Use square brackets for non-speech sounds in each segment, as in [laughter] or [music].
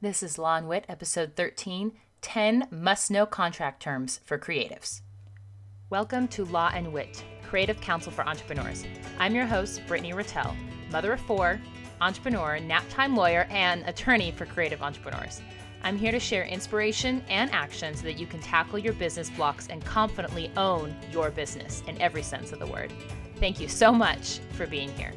This is Law and Wit, episode 13 10 Must Know Contract Terms for Creatives. Welcome to Law and Wit, Creative Counsel for Entrepreneurs. I'm your host, Brittany Ratelle, mother of four, entrepreneur, naptime lawyer, and attorney for creative entrepreneurs. I'm here to share inspiration and action so that you can tackle your business blocks and confidently own your business in every sense of the word. Thank you so much for being here.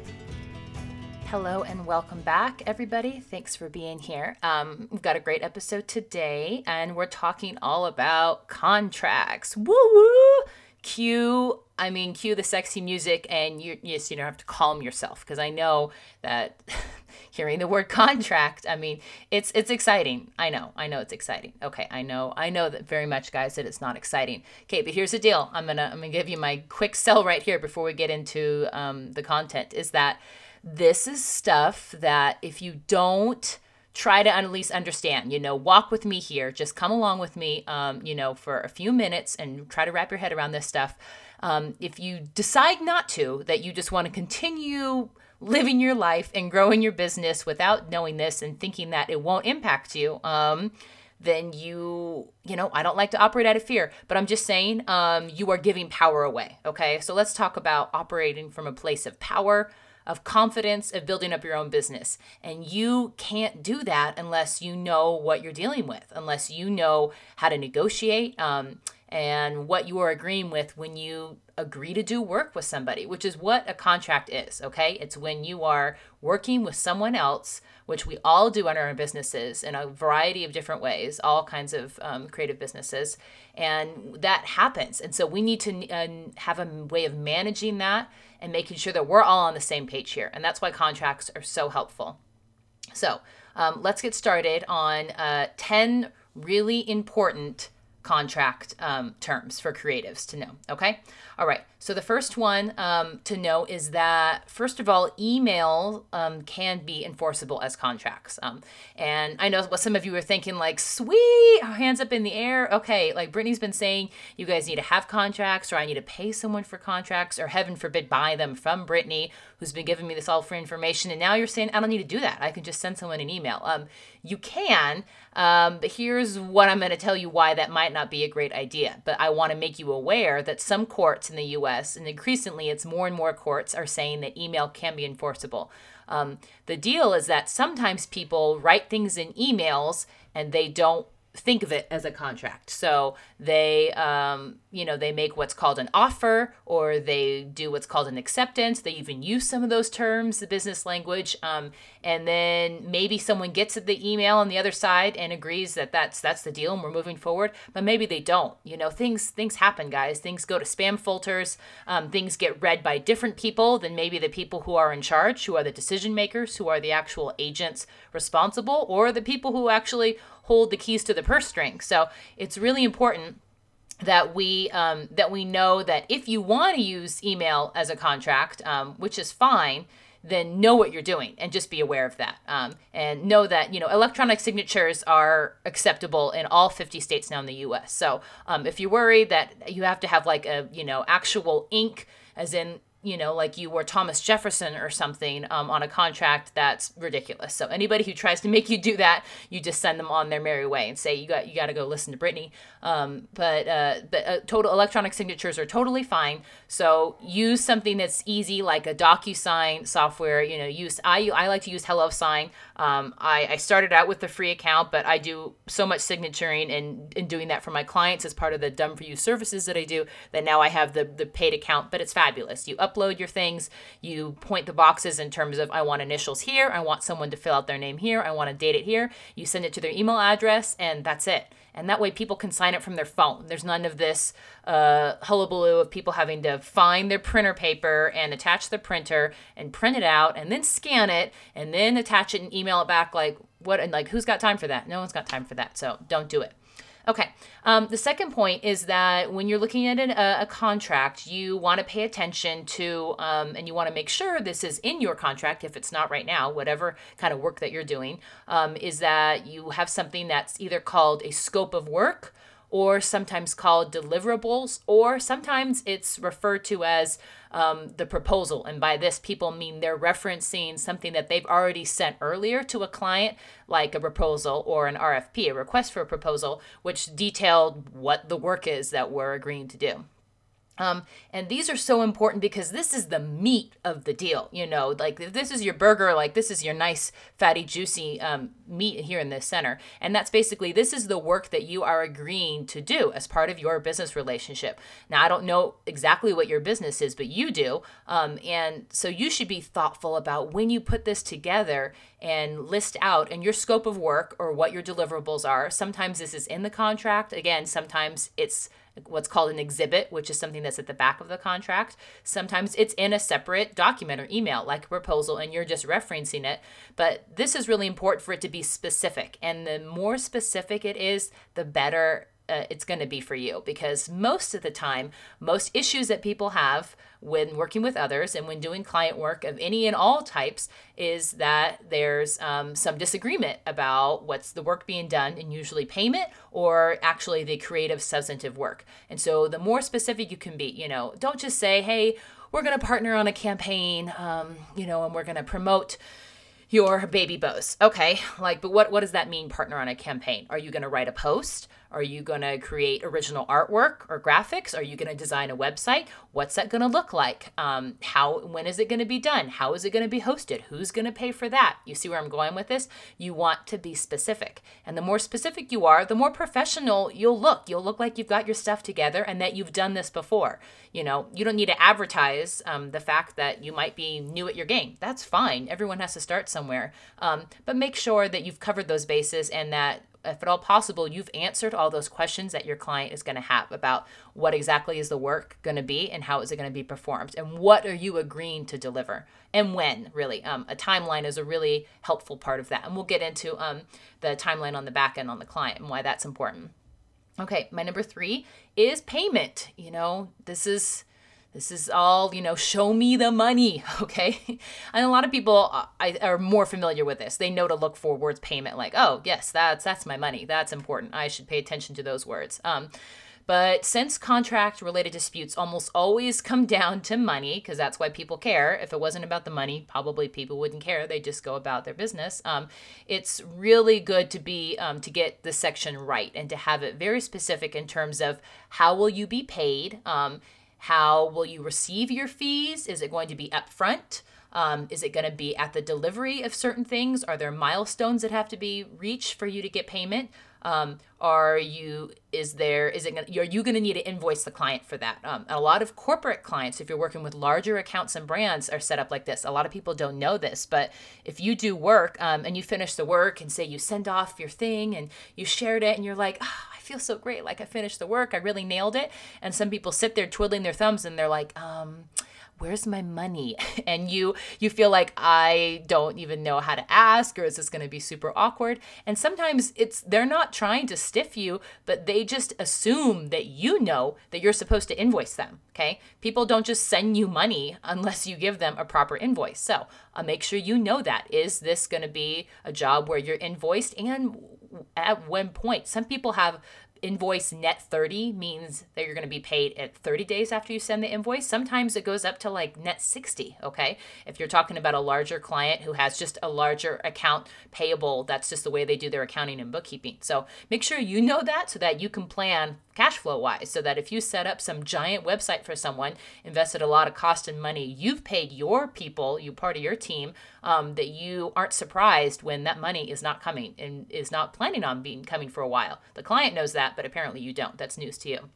Hello and welcome back, everybody. Thanks for being here. Um, we've got a great episode today, and we're talking all about contracts. Woo woo! Cue, I mean, cue the sexy music, and you yes, you don't have to calm yourself because I know that [laughs] hearing the word contract, I mean, it's it's exciting. I know, I know it's exciting. Okay, I know, I know that very much, guys, that it's not exciting. Okay, but here's the deal. I'm gonna I'm gonna give you my quick sell right here before we get into um, the content. Is that this is stuff that if you don't try to at least understand, you know, walk with me here, just come along with me, um, you know, for a few minutes and try to wrap your head around this stuff. Um, if you decide not to, that you just want to continue living your life and growing your business without knowing this and thinking that it won't impact you, um, then you, you know, I don't like to operate out of fear, but I'm just saying um, you are giving power away. Okay. So let's talk about operating from a place of power of confidence of building up your own business. And you can't do that unless you know what you're dealing with, unless you know how to negotiate um, and what you are agreeing with when you agree to do work with somebody, which is what a contract is, okay? It's when you are working with someone else, which we all do in our own businesses in a variety of different ways, all kinds of um, creative businesses. And that happens. And so we need to uh, have a way of managing that and making sure that we're all on the same page here. And that's why contracts are so helpful. So um, let's get started on uh, 10 really important contract um, terms for creatives to know. Okay. All right. So the first one um, to know is that first of all, email um, can be enforceable as contracts. Um, and I know what some of you are thinking, like, sweet, hands up in the air. Okay, like Brittany's been saying, you guys need to have contracts, or I need to pay someone for contracts, or heaven forbid, buy them from Brittany, who's been giving me this all free information. And now you're saying I don't need to do that. I can just send someone an email. Um, you can, um, but here's what I'm going to tell you why that might not be a great idea. But I want to make you aware that some courts in the US, and increasingly it's more and more courts, are saying that email can be enforceable. Um, the deal is that sometimes people write things in emails and they don't think of it as a contract. So they, um, you know, they make what's called an offer or they do what's called an acceptance. They even use some of those terms, the business language. Um, and then maybe someone gets the email on the other side and agrees that that's that's the deal and we're moving forward. But maybe they don't. You know, things things happen, guys. Things go to spam filters. Um, things get read by different people than maybe the people who are in charge, who are the decision makers, who are the actual agents responsible, or the people who actually hold the keys to the purse string. So it's really important that we um, that we know that if you want to use email as a contract, um, which is fine, then know what you're doing and just be aware of that. Um, and know that you know electronic signatures are acceptable in all 50 states now in the U.S. So um, if you worry that you have to have like a you know actual ink, as in you know, like you were Thomas Jefferson or something um, on a contract, that's ridiculous. So anybody who tries to make you do that, you just send them on their merry way and say you got you got to go listen to Brittany. Um, but uh, but uh, total electronic signatures are totally fine. So use something that's easy, like a DocuSign software. You know, use I I like to use HelloSign. Um, I, I started out with the free account, but I do so much signaturing and, and doing that for my clients as part of the done for you services that I do that now I have the the paid account. But it's fabulous. You up upload your things. You point the boxes in terms of I want initials here, I want someone to fill out their name here, I want to date it here. You send it to their email address, and that's it. And that way, people can sign it from their phone. There's none of this uh, hullabaloo of people having to find their printer paper and attach the printer and print it out and then scan it and then attach it and email it back. Like, what? And like, who's got time for that? No one's got time for that. So don't do it. Okay. Um, the second point is that when you're looking at an, a, a, contract, you want to pay attention to, um, and you want to make sure this is in your contract, if it's not right now, whatever kind of work that you're doing, um, is that you have something that's either called a scope of work or sometimes called deliverables, or sometimes it's referred to as um, the proposal. And by this, people mean they're referencing something that they've already sent earlier to a client, like a proposal or an RFP, a request for a proposal, which detailed what the work is that we're agreeing to do. Um, and these are so important because this is the meat of the deal. You know, like if this is your burger, like this is your nice, fatty, juicy um, meat here in the center. And that's basically this is the work that you are agreeing to do as part of your business relationship. Now, I don't know exactly what your business is, but you do. Um, and so you should be thoughtful about when you put this together and list out and your scope of work or what your deliverables are. Sometimes this is in the contract. Again, sometimes it's what's called an exhibit, which is something that's at the back of the contract. Sometimes it's in a separate document or email, like a proposal, and you're just referencing it. But this is really important for it to be specific. And the more specific it is, the better uh, it's going to be for you because most of the time, most issues that people have when working with others and when doing client work of any and all types is that there's um, some disagreement about what's the work being done and usually payment or actually the creative substantive work. And so the more specific you can be, you know, don't just say, hey, we're going to partner on a campaign, um, you know, and we're going to promote your baby bows. Okay, like, but what, what does that mean, partner on a campaign? Are you going to write a post? Are you going to create original artwork or graphics? Are you going to design a website? What's that going to look like? Um, how, when is it going to be done? How is it going to be hosted? Who's going to pay for that? You see where I'm going with this? You want to be specific. And the more specific you are, the more professional you'll look. You'll look like you've got your stuff together and that you've done this before. You know, you don't need to advertise um, the fact that you might be new at your game. That's fine. Everyone has to start somewhere. Um, but make sure that you've covered those bases and that if at all possible, you've answered all those questions that your client is going to have about what exactly is the work going to be and how is it going to be performed and what are you agreeing to deliver and when, really. Um, a timeline is a really helpful part of that. And we'll get into um, the timeline on the back end on the client and why that's important. Okay, my number three is payment. You know, this is this is all, you know, show me the money, [laughs] okay? And a lot of people uh, are more familiar with this. They know to look for words payment like, oh, yes, that's that's my money. That's important. I should pay attention to those words. Um, but since contract related disputes almost always come down to money, because that's why people care, if it wasn't about the money, probably people wouldn't care. They just go about their business. Um, it's really good to be um, to get the section right and to have it very specific in terms of how will you be paid. Um, how will you receive your fees? Is it going to be upfront? Um, is it going to be at the delivery of certain things? Are there milestones that have to be reached for you to get payment? Um, are you is there is it gonna, are you going to need to invoice the client for that? Um, a lot of corporate clients, if you're working with larger accounts and brands, are set up like this. A lot of people don't know this, but if you do work um, and you finish the work and say you send off your thing and you shared it and you're like, oh, I feel so great, like I finished the work, I really nailed it, and some people sit there twiddling their thumbs and they're like, um, where's my money? [laughs] And you you feel like i don't even know how to ask or is this going to be super awkward? And sometimes it's they're not trying to stiff you but they just assume that you know that you're supposed to invoice them okay? People don't just send you money unless you give them a proper invoice. So uh, make sure you know that. Is this going to be a job where you're invoiced? And at one point some people have invoice net 30 means that you're going to be paid at 30 days after you send the invoice. Sometimes it goes up to like net 60, okay? If you're talking about a larger client who has just a larger account payable, that's just the way they do their accounting and bookkeeping. So make sure you know that so that you can plan cash flow wise so that if you set up some giant website for someone invested a lot of cost and money you've paid your people you part of your team um, that you aren't surprised when that money is not coming and is not planning on being coming for a while the client knows that but apparently you don't that's news to you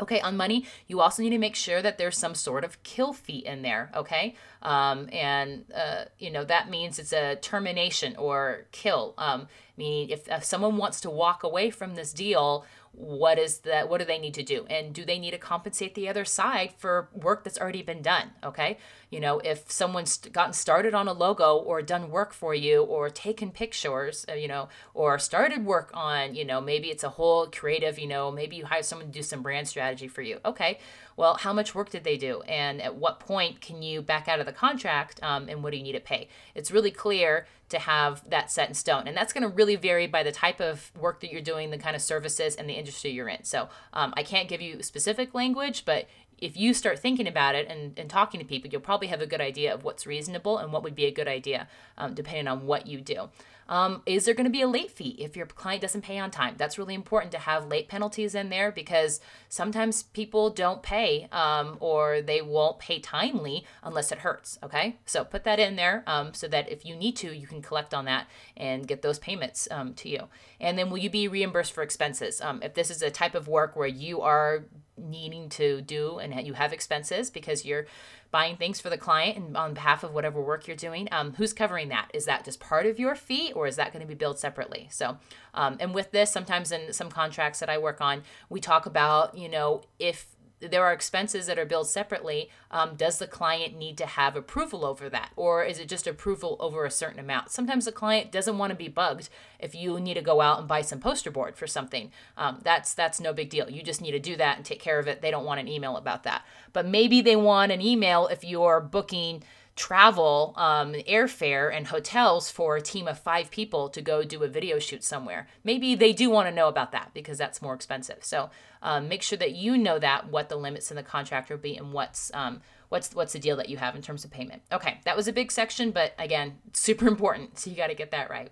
Okay, on money, you also need to make sure that there's some sort of kill fee in there. Okay, um, and uh, you know that means it's a termination or kill. Um, meaning, if, if someone wants to walk away from this deal, what is that what do they need to do? And do they need to compensate the other side for work that's already been done okay? You know if someone's gotten started on a logo or done work for you or taken pictures uh, you know or started work on you know maybe it's a whole creative you know maybe you hire someone to do some brand strategy for you okay? Well how much work did they do? And at what point can you back out of the contract um, and what do you need to pay? It's really clear to have that set in stone. And that's going to really vary by the type of work that you're doing, the kind of services, and the industry you're in. So um, I can't give you specific language, but if you start thinking about it and, and talking to people, you'll probably have a good idea of what's reasonable and what would be a good idea um, depending on what you do. Um, is there going to be a late fee if your client doesn't pay on time? That's really important to have late penalties in there because sometimes people don't pay um, or they won't pay timely unless it hurts. Okay, so put that in there um, so that if you need to, you can collect on that and get those payments um, to you. And then will you be reimbursed for expenses? Um, if this is a type of work where you are needing to do and you have expenses because you're buying things for the client and on behalf of whatever work you're doing um, who's covering that? Is that just part of your fee or is that going to be billed separately? So um, and with this sometimes in some contracts that i work on we talk about you know if there are expenses that are billed separately. Um, does the client need to have approval over that? Or is it just approval over a certain amount? Sometimes the client doesn't want to be bugged if you need to go out and buy some poster board for something. Um, that's, that's no big deal. You just need to do that and take care of it. They don't want an email about that. But maybe they want an email if you're booking travel, um, airfare, and hotels for a team of five people to go do a video shoot somewhere. Maybe they do want to know about that because that's more expensive. So um, make sure that you know that what the limits in the contract will be and what's um, what's what's the deal that you have in terms of payment. Okay, that was a big section, but again, [laughs] super important. So you got to get that right.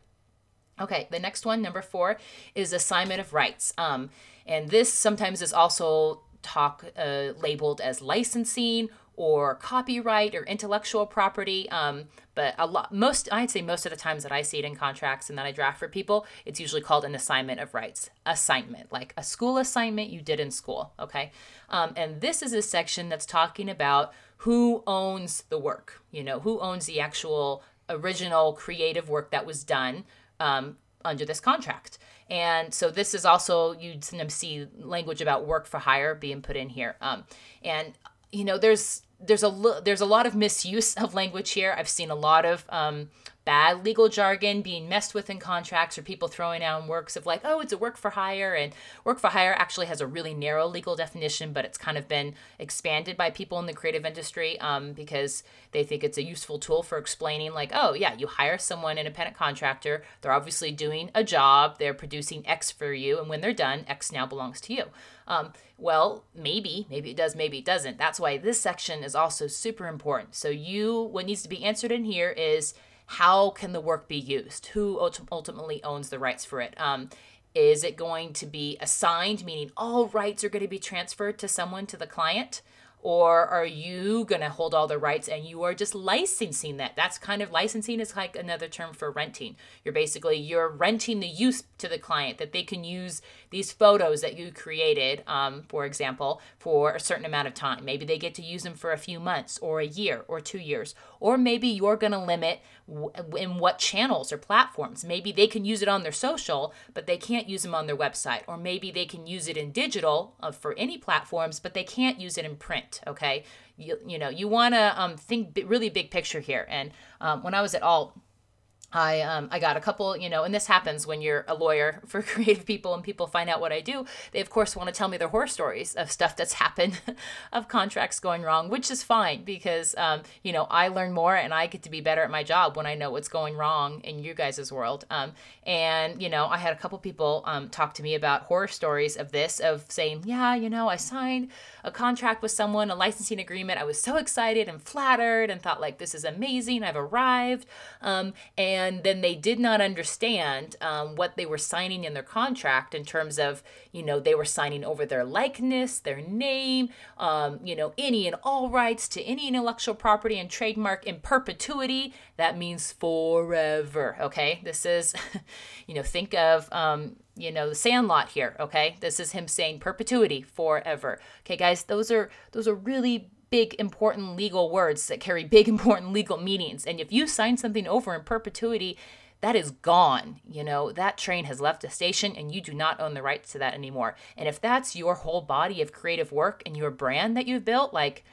Okay, the next one, number four, is assignment of rights. Um, and this sometimes is also talk uh, labeled as licensing or copyright or intellectual property. Um, but a lot, most, I'd say most of the times that I see it in contracts and that I draft for people, it's usually called an assignment of rights. Assignment, like a school assignment you did in school. Okay. Um, and this is a section that's talking about who owns the work, you know, who owns the actual original creative work that was done um, under this contract. And so this is also you'd sometimes see language about work for hire being put in here. Um, and you know, there's there's a there's a lot of misuse of language here. I've seen a lot of um, bad legal jargon being messed with in contracts or people throwing out works of like, oh, it's a work for hire. And work for hire actually has a really narrow legal definition, but it's kind of been expanded by people in the creative industry um, because they think it's a useful tool for explaining, like, oh, yeah, you hire someone, independent contractor. They're obviously doing a job, they're producing X for you. And when they're done, X now belongs to you. Um, well, maybe, maybe it does, maybe it doesn't. That's why this section is also super important. So, you, what needs to be answered in here is, how can the work be used? Who ultimately owns the rights for it? Um, is it going to be assigned, meaning all rights are going to be transferred to someone, to the client? or are you going to hold all the rights and you are just licensing that that's kind of licensing is like another term for renting you're basically you're renting the use to the client that they can use these photos that you created um, for example for a certain amount of time maybe they get to use them for a few months or a year or two years or maybe you're going to limit in what channels or platforms. Maybe they can use it on their social, but they can't use them on their website. Or maybe they can use it in digital uh, for any platforms, but they can't use it in print. Okay, you, you know you want to um, think really big picture here. And um, when I was at Alt I um, I got a couple, you know, and this happens when you're a lawyer [laughs] for creative people and people find out what I do. They of course want to tell me their horror stories of stuff that's happened, [laughs] of contracts going wrong, which is fine because um, you know I learn more and I get to be better at my job when I know what's going wrong in you guys' world. Um, and you know I had a couple people um, talk to me about horror stories of this, of saying, yeah, you know, I signed a contract with someone, a licensing agreement. I was so excited and flattered and thought like this is amazing. I've arrived, um, and and then they did not understand um, what they were signing in their contract in terms of you know they were signing over their likeness their name um, you know any and all rights to any intellectual property and trademark in perpetuity. That means forever okay? This is [laughs] you know think of um, you know the sandlot here okay? This is him saying perpetuity forever. Okay guys those are those are really big important legal words that carry big [laughs] important legal meanings. And if you sign something over in perpetuity, that is gone. You know, that train has left the station and you do not own the rights to that anymore. And if that's your whole body of creative work and your brand that you've built, like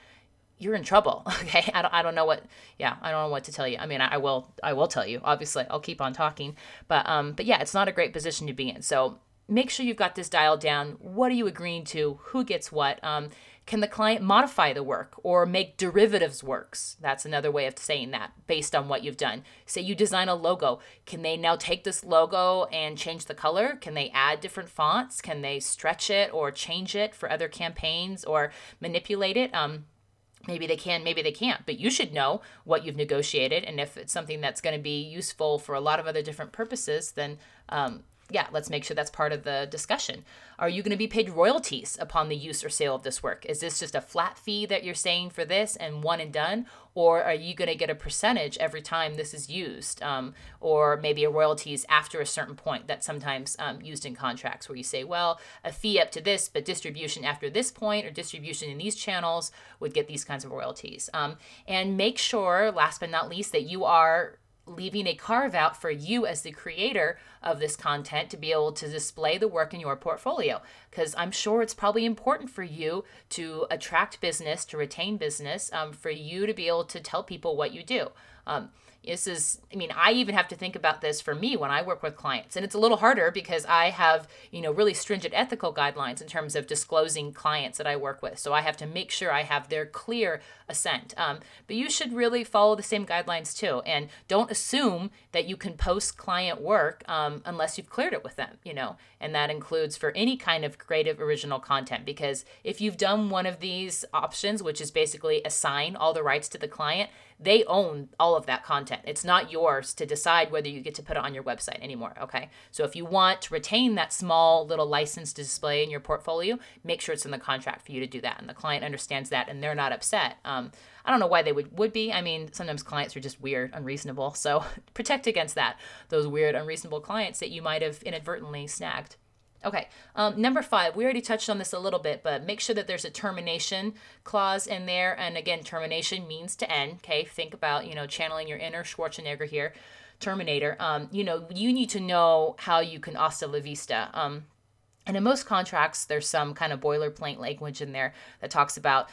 you're in trouble. [laughs] Okay. I don't, I don't know what, yeah, I don't know what to tell you. I mean, I, I will, I will tell you, obviously I'll keep on talking, but, um, but yeah, it's not a great position to be in. So make sure you've got this dialed down. What are you agreeing to? Who gets what? Um, can the client modify the work or make derivatives works? That's another way of saying that based on what you've done. Say you design a logo. Can they now take this logo and change the color? Can they add different fonts? Can they stretch it or change it for other campaigns or manipulate it? Um, maybe they can maybe they can't but you should know what you've negotiated and if it's something that's going to be useful for a lot of other different purposes then um, yeah, let's make sure that's part of the discussion. Are you going to be paid royalties upon the use or sale of this work? Is this just a flat fee that you're saying for this and one and done? Or are you going to get a percentage every time this is used? Um, or maybe a royalties after a certain point that's sometimes um, used in contracts where you say, well, a fee up to this, but distribution after this point or distribution in these channels would get these kinds of royalties. Um, and make sure, last but not least, that you are leaving a carve out for you as the creator of this content to be able to display the work in your portfolio. Because I'm sure it's probably important for you to attract business, to retain business, um, for you to be able to tell people what you do. Um, this is i mean i even have to think about this for me when i work with clients. And it's a little harder because i have you know really stringent ethical guidelines in terms of disclosing clients that i work with. So i have to make sure i have their clear assent. Um, but you should really follow the same guidelines too. And don't assume that you can post client work um, unless you've cleared it with them you know? And that includes for any kind of creative original content. Because if you've done one of these options which is basically assign all the rights to the client they own all of that content. It's not yours to decide whether you get to put it on your website anymore. Okay. So if you want to retain that small little license to display in your portfolio, make sure it's in the contract for you to do that. And the client understands that and they're not upset. Um, I don't know why they would, would be. I mean, sometimes clients are just weird, unreasonable. So [laughs] protect against that, those weird, unreasonable clients that you might have inadvertently snagged. Okay, um, number five, we already touched on this a little bit, but make sure that there's a termination clause in there. And again, termination means to end. Okay, think about, you know, channeling your inner Schwarzenegger here, Terminator. Um, you know, you need to know how you can hasta la vista. Um, and in most contracts, there's some kind of boilerplate language in there that talks about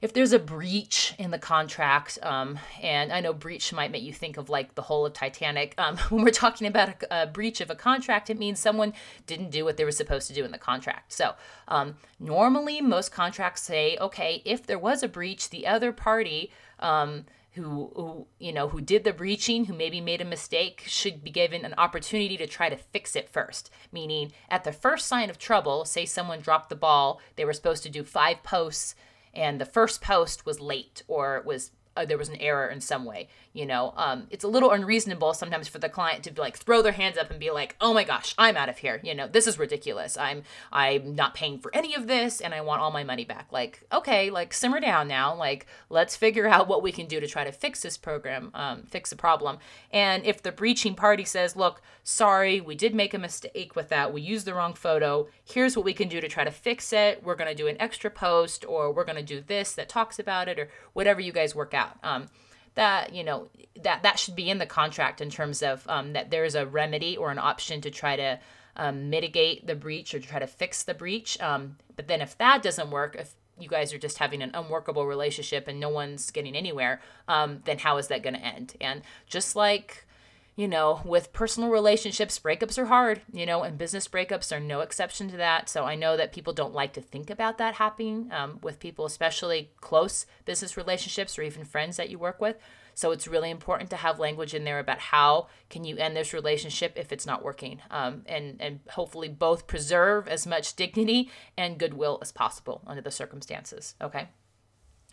if there's a breach in the contract, um, and I know breach might make you think of like the whole of Titanic. Um, [laughs] when we're talking about a, a, breach of a contract, it means someone didn't do what they were supposed to do in the contract. So um, normally, most contracts say, okay, if there was a breach, the other party. Um, who, who you know who did the breaching who maybe made a mistake should be given an opportunity to try to fix it first meaning at the first sign of trouble say someone dropped the ball they were supposed to do five posts and the first post was late or was uh, there was an error in some way you know um, it's a little unreasonable sometimes for the client to be like throw their hands up and be like oh my gosh i'm out of here you know this is ridiculous. I'm i'm not paying for any of this and i want all my money back. Like okay like simmer down now. Like let's figure out what we can do to try to fix this program um, fix the problem. And if the breaching party says look sorry we did make a mistake with that. We used the wrong photo. Here's what we can do to try to fix it. We're going to do an extra post or we're going to do this that talks about it or whatever you guys work out. Um, that you know that that should be in the contract in terms of um, that there is a remedy or an option to try to um, mitigate the breach or try to fix the breach. Um, but then if that doesn't work, if you guys are just having an unworkable relationship and no one's getting anywhere, um, then how is that going to end? And just like you know, with personal relationships, breakups are hard, you know, and business breakups are no exception to that. So I know that people don't like to think about that happening um, with people, especially close business relationships or even friends that you work with. So it's really important to have language in there about how can you end this relationship if it's not working, um, and and hopefully both preserve as much dignity and goodwill as possible under the circumstances. Okay.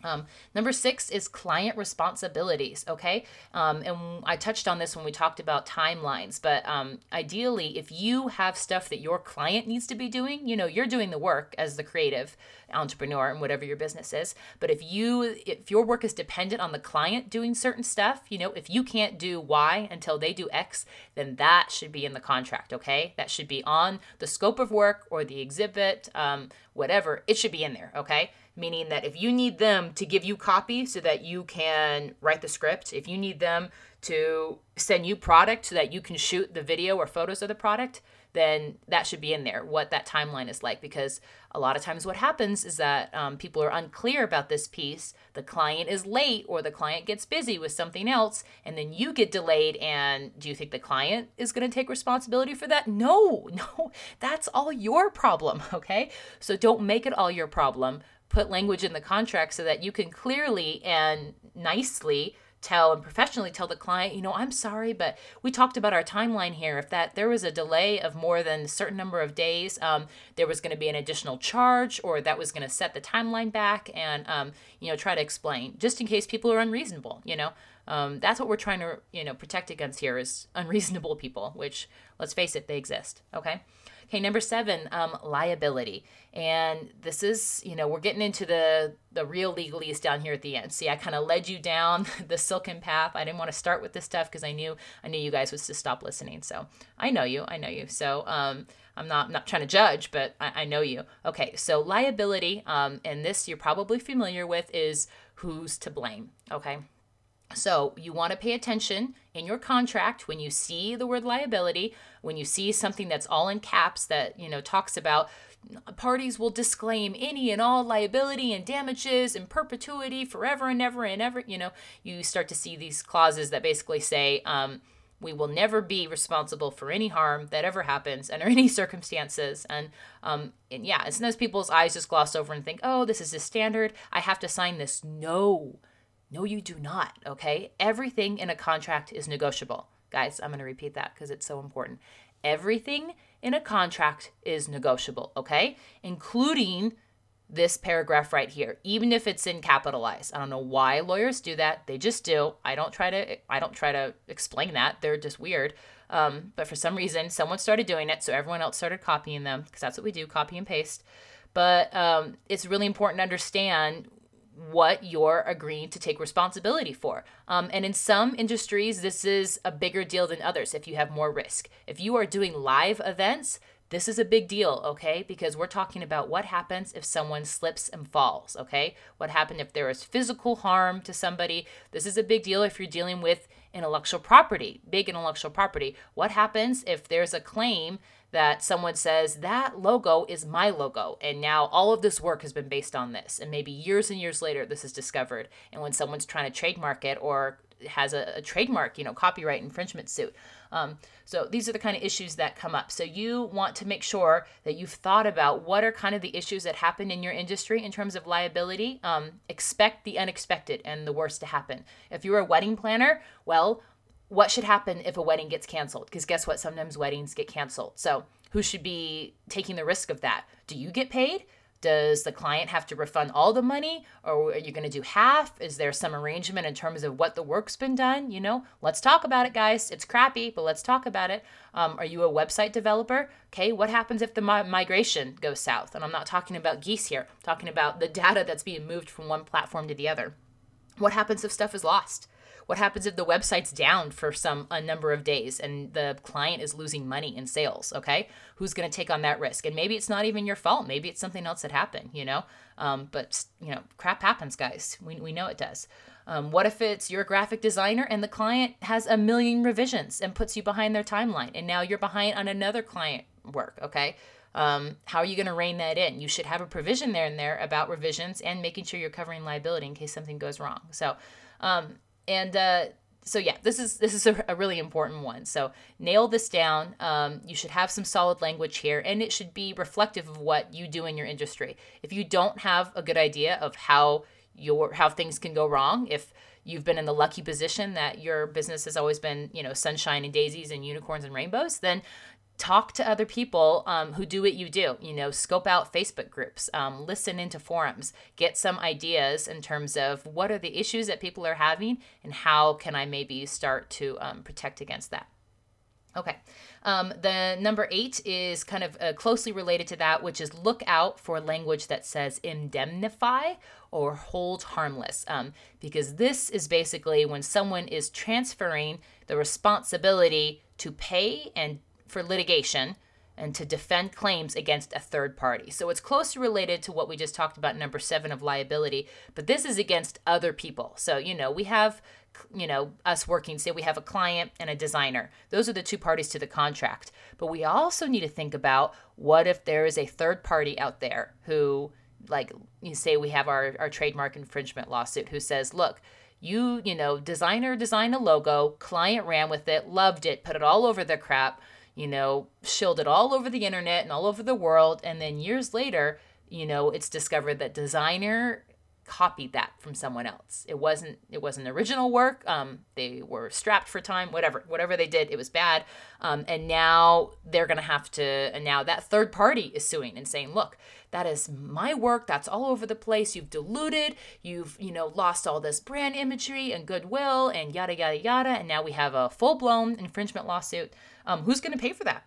Um, number six is client responsibilities. Okay. Um, and I touched on this when we talked about timelines, but um, ideally, if you have stuff that your client needs to be doing, you know, you're doing the work as the creative entrepreneur and whatever your business is. But if you, if your work is dependent on the client doing certain stuff, you know, if you can't do Y until they do X, then that should be in the contract. Okay. That should be on the scope of work or the exhibit, um, whatever. It should be in there. Okay meaning that if you need them to give you copy so that you can write the script, if you need them to send you product so that you can shoot the video or photos of the product, then that should be in there, what that timeline is like. Because a lot of times, what happens is that um, people are unclear about this piece. The client is late, or the client gets busy with something else, and then you get delayed. And do you think the client is going to take responsibility for that? No, [laughs] no, that's all your problem, okay? So don't make it all your problem put language in the contract so that you can clearly and nicely tell and professionally tell the client, you know, I'm sorry, but we talked about our timeline here. If that there was a delay of more than a certain number of days, um, there was going to be an additional charge, or that was going to set the timeline back, and um, you know, try to explain just in case people are unreasonable. You know, um, that's what we're trying to you know protect against here is unreasonable people, which let's face it, they exist. Okay. Okay, number seven, um, liability. And this is, you know, we're getting into the the real legalese down here at the end. See, I kind of led you down [laughs] the silken path. I didn't want to start with this stuff because I knew I knew you guys was to stop listening. So I know you, I know you. So um, I'm not not trying to judge, but I, I know you. Okay, so liability, um, and this you're probably familiar with is who's to blame. Okay. So you want to pay attention in your contract when you see the word liability, when you see something that's all in caps that, you know, talks about parties will disclaim any and all liability and damages in perpetuity forever and ever and ever, you know, you start to see these clauses that basically say, um, we will never be responsible for any harm that ever happens under [laughs] any circumstances. And, um, and yeah, and sometimes people's eyes just gloss over and think, oh, this is a standard. I have to sign this. No, no, you do not. Okay. Everything in a contract is negotiable. Guys, I'm going to repeat that because it's so important. Everything in a contract is negotiable. Okay. Including this paragraph right here even if it's in capitalized i don't know why lawyers do that they just do i don't try to i don't try to explain that they're just weird um, but for some reason someone started doing it so everyone else started copying them because that's what we do copy and paste but um, it's really important to understand what you're agreeing to take responsibility for. Um, and in some industries, this is a bigger deal than others if you have more risk. If you are doing live events, this is a big deal, okay? Because we're talking about what happens if someone slips and falls, okay? What happened if there is physical harm to somebody? This is a big deal if you're dealing with intellectual property, big intellectual property. What happens if there's a claim that someone says that logo is my logo and now all of this work has been based on this. And maybe years and years later this is discovered. And when someone's trying to trademark it or has a, a trademark you know copyright infringement suit. Um, so these are the kind of issues that come up. So you want to make sure that you've thought about what are kind of the issues that happen in your industry in terms of liability. Um, expect the unexpected and the worst to happen. If you're a wedding planner well what should happen if a wedding gets canceled? Because guess what? Sometimes weddings get canceled. So, who should be taking the risk of that? Do you get paid? Does the client have to refund all the money or are you going to do half? Is there some arrangement in terms of what the work's been done? You know, let's talk about it, guys. It's crappy, but let's talk about it. Um, are you a website developer? Okay, what happens if the mi- migration goes south? And I'm not talking about geese here, I'm talking about the data that's being moved from one platform to the other. What happens if stuff is lost? What happens if the website's down for some a number of days and the client is losing money in sales? Okay, who's going to take on that risk? And maybe it's not even your fault. Maybe it's something else that happened. You know, um, but you know, crap happens, guys. We we know it does. Um, what if it's your graphic designer and the client has a million revisions and puts you behind their timeline, and now you're behind on another client work? Okay. Um, how are you going to rein that in? You should have a provision there and there about revisions and making sure you're covering liability in case something goes wrong. So, um, and uh, so yeah, this is this is a, a, really important one. So nail this down. Um, you should have some solid language here, and it should be reflective of what you do in your industry. If you don't have a good idea of how your how things can go wrong, if you've been in the lucky position that your business has always been you know sunshine and daisies and unicorns and rainbows, then talk to other people um, who do what you do you know scope out facebook groups um, listen into forums get some ideas in terms of what are the issues that people are having and how can i maybe start to um, protect against that. Okay um, the number eight is kind of uh, closely related to that which is look out for language that says indemnify or hold harmless um, because this is basically when someone is transferring the responsibility to pay and for litigation and to defend claims against a third party. So it's closely related to what we just talked about, number seven of liability, but this is against other people. So, you know, we have, you know, us working, say we have a client and a designer. Those are the two parties to the contract. But we also need to think about what if there is a third party out there who, like, you say we have our, our trademark infringement lawsuit, who says, look, you, you know, designer designed a logo, client ran with it, loved it, put it all over the crap you know, shilled it all over the internet and all over the world. And then years later, you know, it's discovered that designer copied that from someone else. It wasn't it wasn't original work. Um, they were strapped for time. Whatever whatever they did, it was bad. Um, and now they're gonna have to. And now that third party is suing and saying, look, that is my work. That's all over the place. You've diluted. You've you know lost all this brand imagery and goodwill and yada yada yada. And now we have a full blown infringement lawsuit. Um, who's gonna pay for that?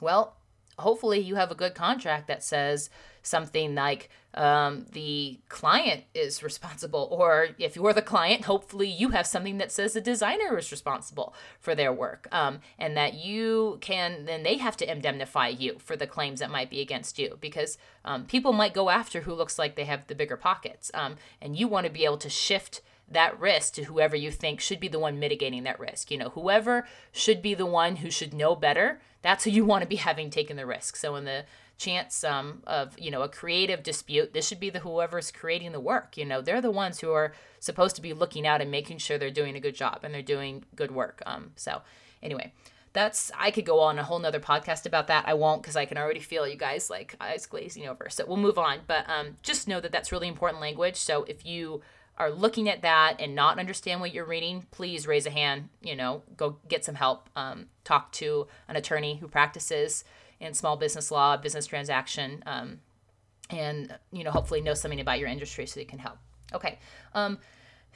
Well, hopefully you have a good contract that says something like um, the client is responsible, or if you're the client, hopefully you have something that says the designer is responsible for their work, um, and that you can then they have to indemnify you for the claims that might be against you, because um, people might go after who looks like they have the bigger pockets, um, and you want to be able to shift that risk to whoever you think should be the one mitigating that risk. You know, whoever should be the one who should know better, that's who you want to be having taken the risk. So in the chance um, of you know a creative dispute this should be the whoever's creating the work you know they're the ones who are supposed to be looking out and making sure they're doing a good job and they're doing good work um, so anyway that's i could go on a whole nother podcast about that i won't because i can already feel you guys like eyes glazing over so we'll move on but um, just know that that's really important language so if you are looking at that and not understand what you're reading, please raise a hand. You know, go get some help. Um, talk to an attorney who practices in small business law, business transaction, um, and you know, hopefully know something about your industry so they can help. Okay. Um,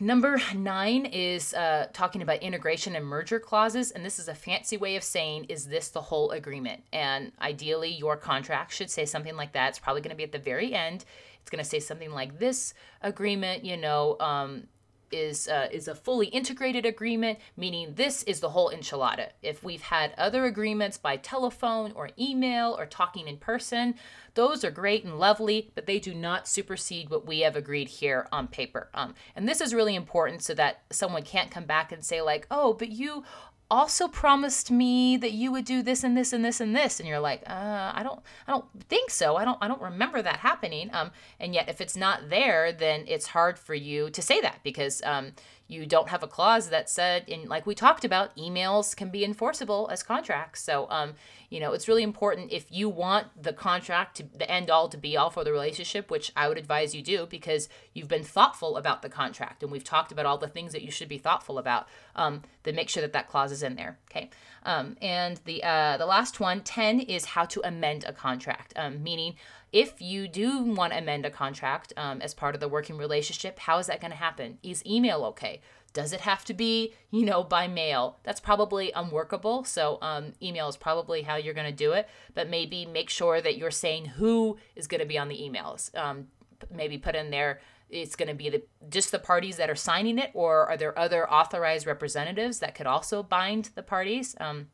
Number nine is uh, talking about integration and merger clauses. And this is a fancy way of saying, is this the whole agreement? And ideally, your contract should say something like that. It's probably going to be at the very end. It's going to say something like this agreement, you know, um, is uh, is a fully integrated agreement, meaning this is the whole enchilada. If we've had other agreements by telephone or email or talking in person, those are great and lovely, but they do not supersede what we have agreed here on paper. Um, and this is really important so that someone can't come back and say like, "Oh, but you also promised me that you would do this and this and this and this. And you're like uh, i don't i don't think so. I don't i don't remember that happening. Um, and yet if it's not there then it's hard for you to say that because um, you don't have a clause that said in like we talked about emails can be enforceable as contracts. So um, you know it's really important if you want the contract to the end all to be all for the relationship which i would advise you do because you've been thoughtful about the contract and we've talked about all the things that you should be thoughtful about um, then make sure that that clause is in there. Okay. Um, and the uh, the last one 10 is how to amend a contract um, meaning if you do want to amend a contract um, as part of the working relationship how is that going to happen is email okay does it have to be, you know, by mail? That's probably unworkable. So, um, email is probably how you're going to do it. But maybe make sure that you're saying who is going to be on the emails. Um, maybe put in there it's going to be the just the parties that are signing it, or are there other authorized representatives that could also bind the parties? Um,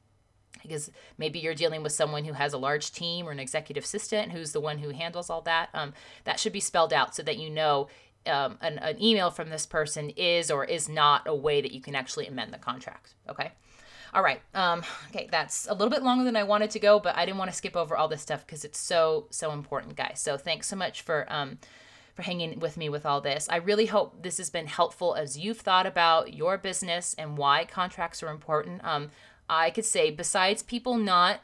because maybe you're dealing with someone who has a large team or an executive assistant who's the one who handles all that. Um, that should be spelled out so that you know um, an, an email from this person is or is not a way that you can actually amend the contract. Okay. All right. Um, okay, that's a little bit longer than I wanted to go, but I didn't want to skip over all this stuff because it's so so important, guys. So thanks so much for um, for hanging with me with all this. I really hope this has been helpful as you've thought about your business and why contracts are important. Um, I could say besides people not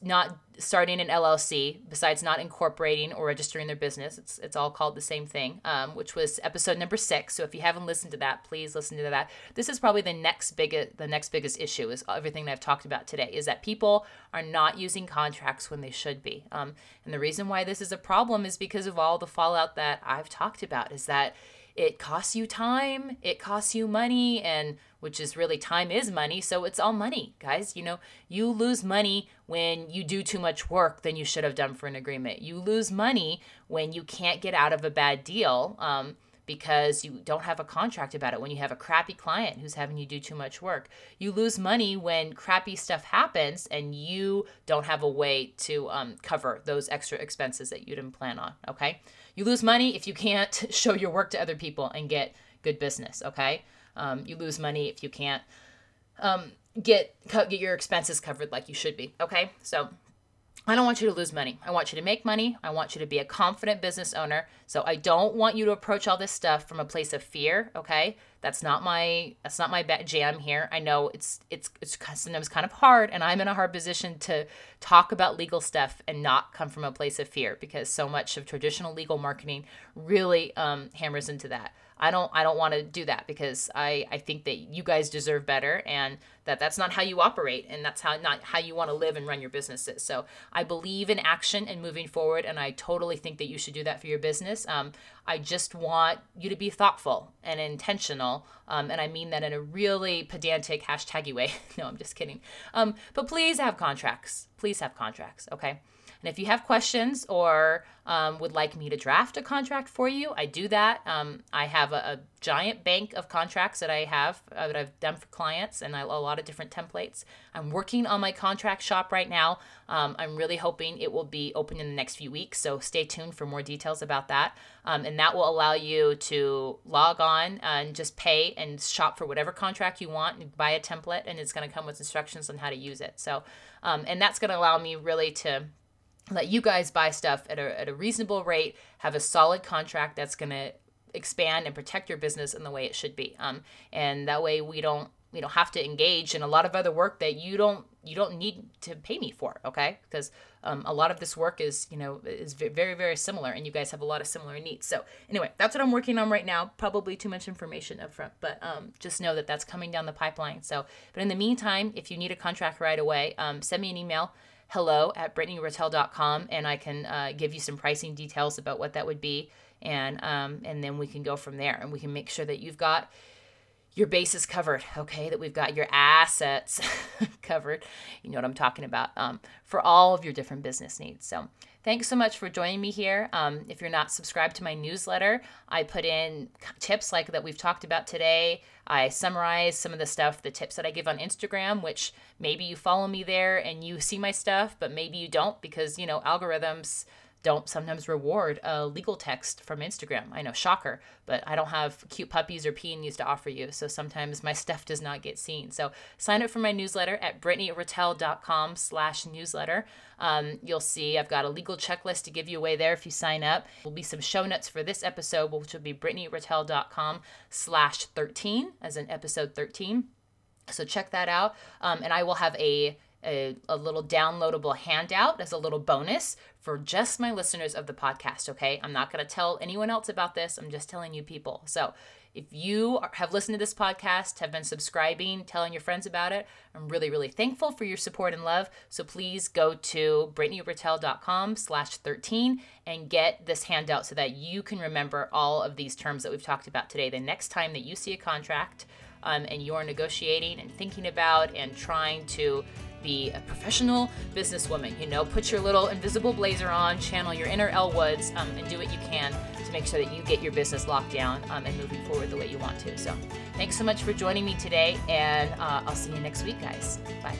not starting an LLC, besides not incorporating or registering their business, it's it's all called the same thing, um, which was episode number six. So if you haven't listened to that, please listen to that. This is probably the next biggest the next biggest issue is everything that I've talked about today is that people are not using contracts when they should be. Um, and the reason why this is a problem is because of all the fallout that I've talked about. Is that it costs you time, it costs you money, and which is really time is money. So it's all money, guys. You know, you lose money when you do too much work than you should have done for an agreement. You lose money when you can't get out of a bad deal. Um, because you don't have a contract about it, when you have a crappy client who's having you do too much work. You lose money when crappy stuff happens and you don't have a way to um, cover those extra expenses that you didn't plan on. Okay. You lose money if you can't [laughs] show your work to other people and get good business. Okay. Um, you lose money if you can't um, get get your expenses covered like you should be. Okay. So I don't want you to lose money. I want you to make money. I want you to be a confident business owner. So I don't want you to approach all this stuff from a place of fear, okay? That's not my that's not my jam here. I know it's it's it's sometimes kind of hard and I'm in a hard position to talk about legal stuff and not come from a place of fear because so much of traditional legal marketing really um, hammers into that. I don't I don't want to do that because I I think that you guys deserve better and that that's not how you operate and that's how not how you want to live and run your businesses. So I believe in action and moving forward and I totally think that you should do that for your business. Um, I just want you to be thoughtful and intentional um, and I mean that in a really pedantic hashtaggy way. [laughs] no, I'm just kidding. Um, but please have contracts. Please have contracts. Okay. And if you have questions or um, would like me to draft a contract for you, I do that. Um, I have a, a, giant bank of contracts that I have uh, that I've done for clients and I, a lot of different templates. I'm working on my contract shop right now. Um, I'm really hoping it will be open in the next few weeks. So stay tuned for more details about that. Um, and that will allow you to log on and just pay and shop for whatever contract you want and buy a template and it's going to come with instructions on how to use it. So, um, and that's going to allow me really to let you guys buy stuff at a, at a reasonable rate, have a solid contract that's going to expand and protect your business in the way it should be. Um, and that way we don't we don't have to engage in a lot of other work that you don't you don't need to pay me for okay? Because um, a lot of this work is you know is very very similar and you guys have a lot of similar needs. So anyway that's what i'm working on right now. Probably too much information up front but um, just know that that's coming down the pipeline. So but in the meantime if you need a contract right away um, send me an email hello at brittanyratelle.com and I can uh, give you some pricing details about what that would be. And, um, and then we can go from there and we can make sure that you've got your bases covered, okay? That we've got your assets [laughs] covered. You know what I'm talking about um, for all of your different business needs. So, thanks so much for joining me here. Um, if you're not subscribed to my newsletter, I put in tips like that we've talked about today. I summarize some of the stuff, the tips that I give on Instagram, which maybe you follow me there and you see my stuff, but maybe you don't because, you know, algorithms don't sometimes reward a legal text from Instagram. I know, shocker, but I don't have cute puppies or peonies to offer you, so sometimes my [laughs] stuff does not get seen. So sign up for my newsletter at brittanyratelle.com slash newsletter. Um, you'll see I've got a legal checklist to give you away there if you sign up. There'll be some show notes for this episode, which will be brittanyratelle.com slash 13, as in episode 13. So check that out. Um, and I will have a a, a little downloadable handout as a little bonus for just my listeners of the podcast, okay? I'm not going to tell anyone else about this. I'm just telling you people. So, if you have listened to this podcast, have been subscribing, telling your friends about it, I'm really, really thankful for your support and love. So please go to brittanyratelle.com slash 13 and get this handout so that you can remember all of these terms that we've talked about today. The next time that you see a contract um, and you're negotiating and thinking about and trying to be a professional businesswoman. You know, put your little invisible blazer on, channel your inner Elle Woods, um, and do what you can to make sure that you get your business locked down um, and moving forward the way you want to. So, thanks so much for joining me today, and uh, I'll see you next week, guys. Bye.